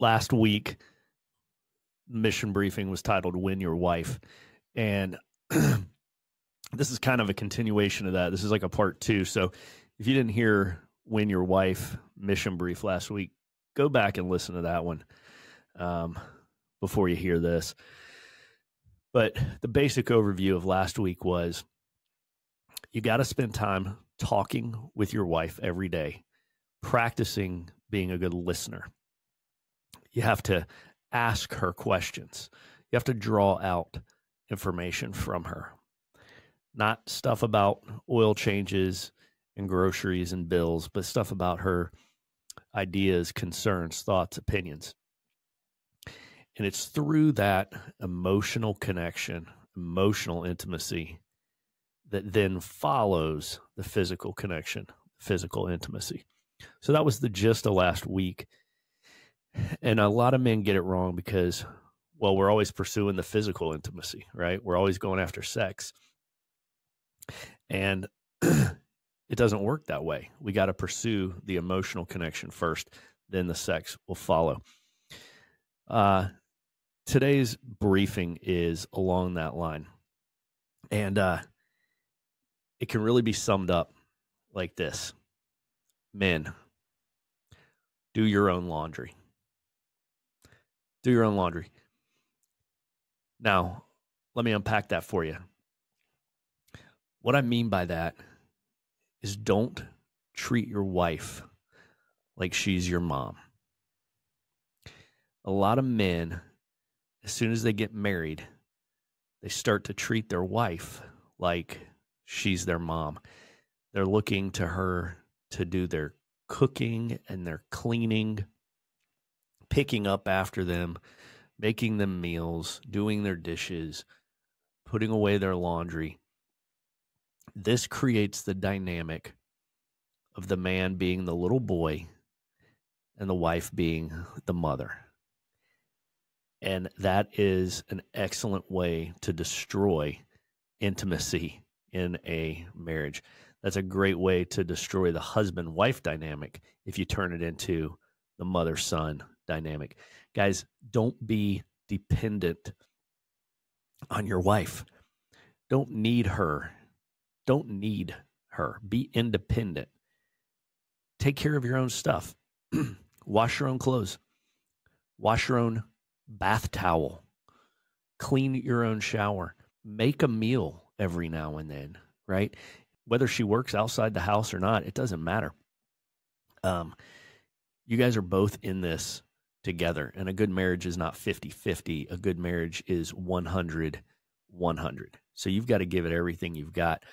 last week, mission briefing was titled Win Your Wife. And this is kind of a continuation of that. This is like a part two. So if you didn't hear Win Your Wife mission brief last week, go back and listen to that one um, before you hear this. But the basic overview of last week was you got to spend time talking with your wife every day, practicing being a good listener. You have to ask her questions. You have to draw out information from her, not stuff about oil changes and groceries and bills, but stuff about her ideas, concerns, thoughts, opinions. And it's through that emotional connection, emotional intimacy that then follows the physical connection, physical intimacy. So that was the gist of last week. And a lot of men get it wrong because, well, we're always pursuing the physical intimacy, right? We're always going after sex. And it doesn't work that way. We got to pursue the emotional connection first, then the sex will follow. Uh, today's briefing is along that line. And uh, it can really be summed up like this Men, do your own laundry. Do your own laundry. Now, let me unpack that for you. What I mean by that is don't treat your wife like she's your mom. A lot of men, as soon as they get married, they start to treat their wife like she's their mom. They're looking to her to do their cooking and their cleaning, picking up after them, making them meals, doing their dishes, putting away their laundry. This creates the dynamic of the man being the little boy and the wife being the mother. And that is an excellent way to destroy intimacy in a marriage. That's a great way to destroy the husband wife dynamic if you turn it into the mother son dynamic. Guys, don't be dependent on your wife. Don't need her. Don't need her. Be independent. Take care of your own stuff. Wash your own clothes. Wash your own bath towel. Clean your own shower. Make a meal every now and then, right? Whether she works outside the house or not, it doesn't matter. Um, you guys are both in this together, and a good marriage is not 50 50. A good marriage is 100 100. So you've got to give it everything you've got.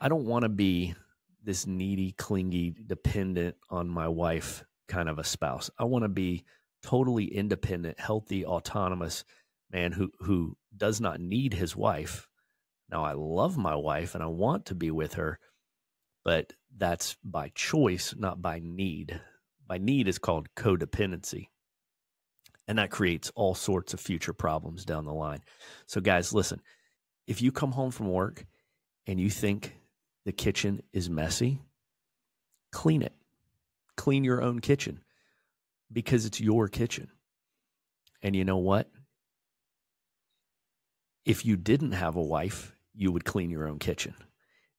I don't want to be this needy, clingy, dependent on my wife kind of a spouse. I want to be totally independent, healthy, autonomous man who who does not need his wife now, I love my wife and I want to be with her, but that's by choice, not by need. By need is called codependency. And that creates all sorts of future problems down the line. So, guys, listen if you come home from work and you think the kitchen is messy, clean it. Clean your own kitchen because it's your kitchen. And you know what? If you didn't have a wife you would clean your own kitchen.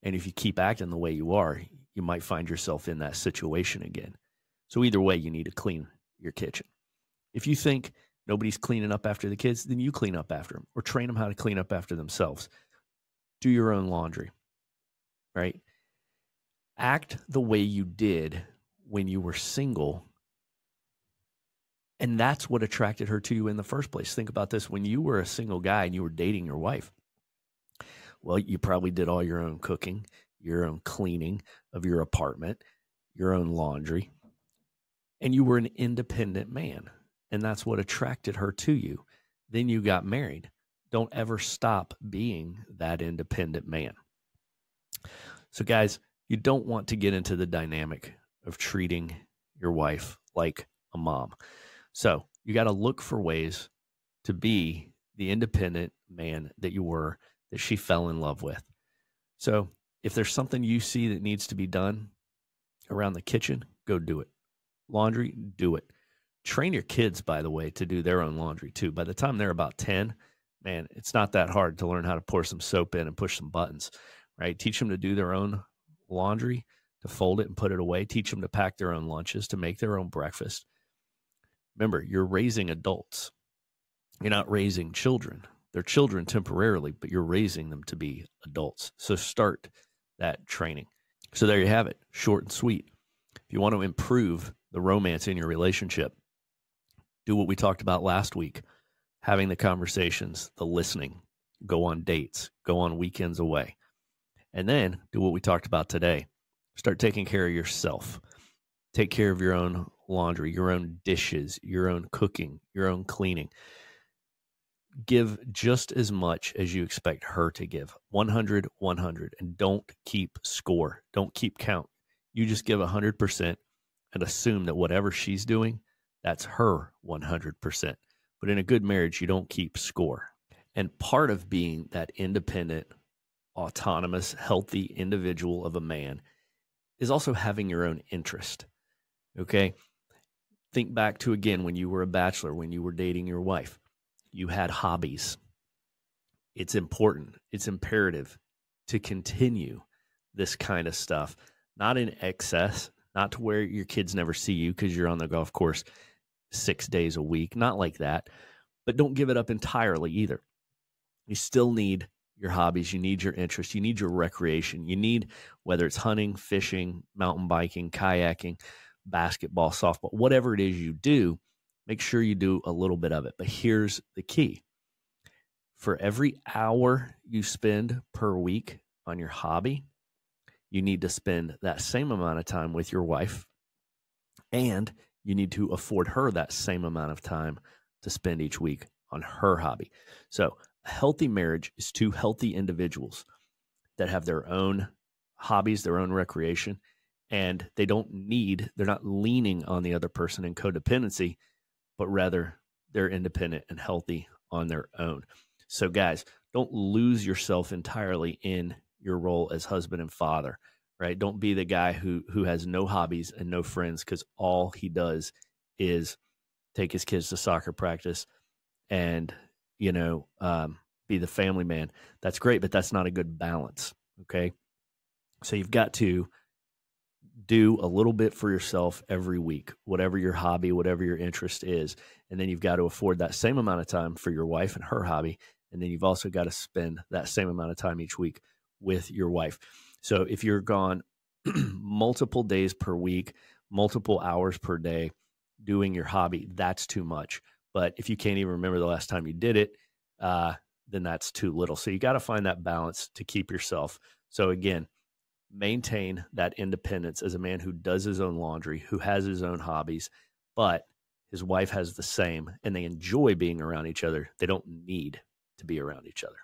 And if you keep acting the way you are, you might find yourself in that situation again. So, either way, you need to clean your kitchen. If you think nobody's cleaning up after the kids, then you clean up after them or train them how to clean up after themselves. Do your own laundry, right? Act the way you did when you were single. And that's what attracted her to you in the first place. Think about this when you were a single guy and you were dating your wife well, you probably did all your own cooking, your own cleaning of your apartment, your own laundry, and you were an independent man. And that's what attracted her to you. Then you got married. Don't ever stop being that independent man. So, guys, you don't want to get into the dynamic of treating your wife like a mom. So, you got to look for ways to be the independent man that you were that she fell in love with. So if there's something you see that needs to be done around the kitchen, go do it. Laundry, do it. train your kids, by the way, to do their own laundry too. By the time they're about 10, man, it's not that hard to learn how to pour some soap in and push some buttons, right? Teach them to do their own laundry, to fold it and put it away. Teach them to pack their own lunches, to make their own breakfast. Remember, you're raising adults. You're not raising children. They're children temporarily, but you're raising them to be adults. So start that training. So there you have it, short and sweet. If you want to improve the romance in your relationship, do what we talked about last week having the conversations, the listening, go on dates, go on weekends away. And then do what we talked about today. Start taking care of yourself. Take care of your own laundry, your own dishes, your own cooking, your own cleaning. Give just as much as you expect her to give 100, 100, and don't keep score. Don't keep count. You just give 100% and assume that whatever she's doing, that's her 100%. But in a good marriage, you don't keep score. And part of being that independent, autonomous, healthy individual of a man is also having your own interest. Okay. Think back to again when you were a bachelor, when you were dating your wife, you had hobbies. It's important, it's imperative to continue this kind of stuff, not in excess, not to where your kids never see you because you're on the golf course six days a week, not like that. But don't give it up entirely either. You still need your hobbies, you need your interests, you need your recreation, you need whether it's hunting, fishing, mountain biking, kayaking, basketball, softball, whatever it is you do, make sure you do a little bit of it. But here's the key for every hour you spend per week on your hobby, you need to spend that same amount of time with your wife and you need to afford her that same amount of time to spend each week on her hobby. So, a healthy marriage is two healthy individuals that have their own hobbies, their own recreation, and they don't need, they're not leaning on the other person in codependency, but rather they're independent and healthy on their own. So, guys, don't lose yourself entirely in your role as husband and father right? Don't be the guy who who has no hobbies and no friends because all he does is take his kids to soccer practice and you know um, be the family man. That's great, but that's not a good balance. Okay, so you've got to do a little bit for yourself every week, whatever your hobby, whatever your interest is, and then you've got to afford that same amount of time for your wife and her hobby, and then you've also got to spend that same amount of time each week with your wife. So if you're gone multiple days per week, multiple hours per day doing your hobby, that's too much. But if you can't even remember the last time you did it, uh, then that's too little. So you got to find that balance to keep yourself. So again, maintain that independence as a man who does his own laundry, who has his own hobbies, but his wife has the same and they enjoy being around each other. They don't need to be around each other.